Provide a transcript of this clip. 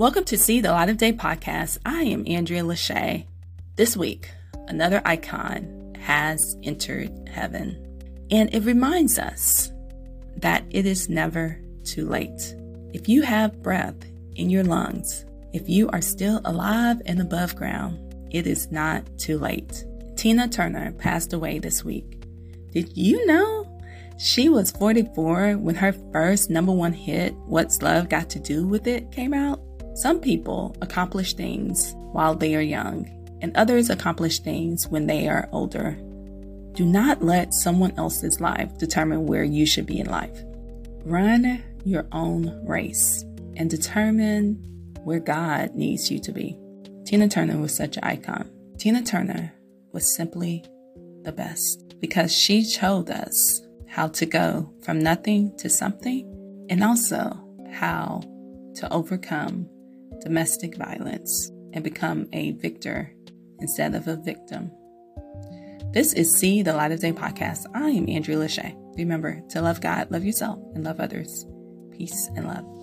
Welcome to See the Light of Day podcast. I am Andrea Lashea. This week, another icon has entered heaven, and it reminds us that it is never too late. If you have breath in your lungs, if you are still alive and above ground, it is not too late. Tina Turner passed away this week. Did you know she was 44 when her first number one hit, What's Love Got to Do with It, came out? Some people accomplish things while they are young, and others accomplish things when they are older. Do not let someone else's life determine where you should be in life. Run your own race and determine where God needs you to be. Tina Turner was such an icon. Tina Turner was simply the best because she showed us how to go from nothing to something and also how to overcome domestic violence and become a victor instead of a victim. This is See the Light of Day podcast. I am Andrea Lashea. Remember to love God, love yourself, and love others. Peace and love.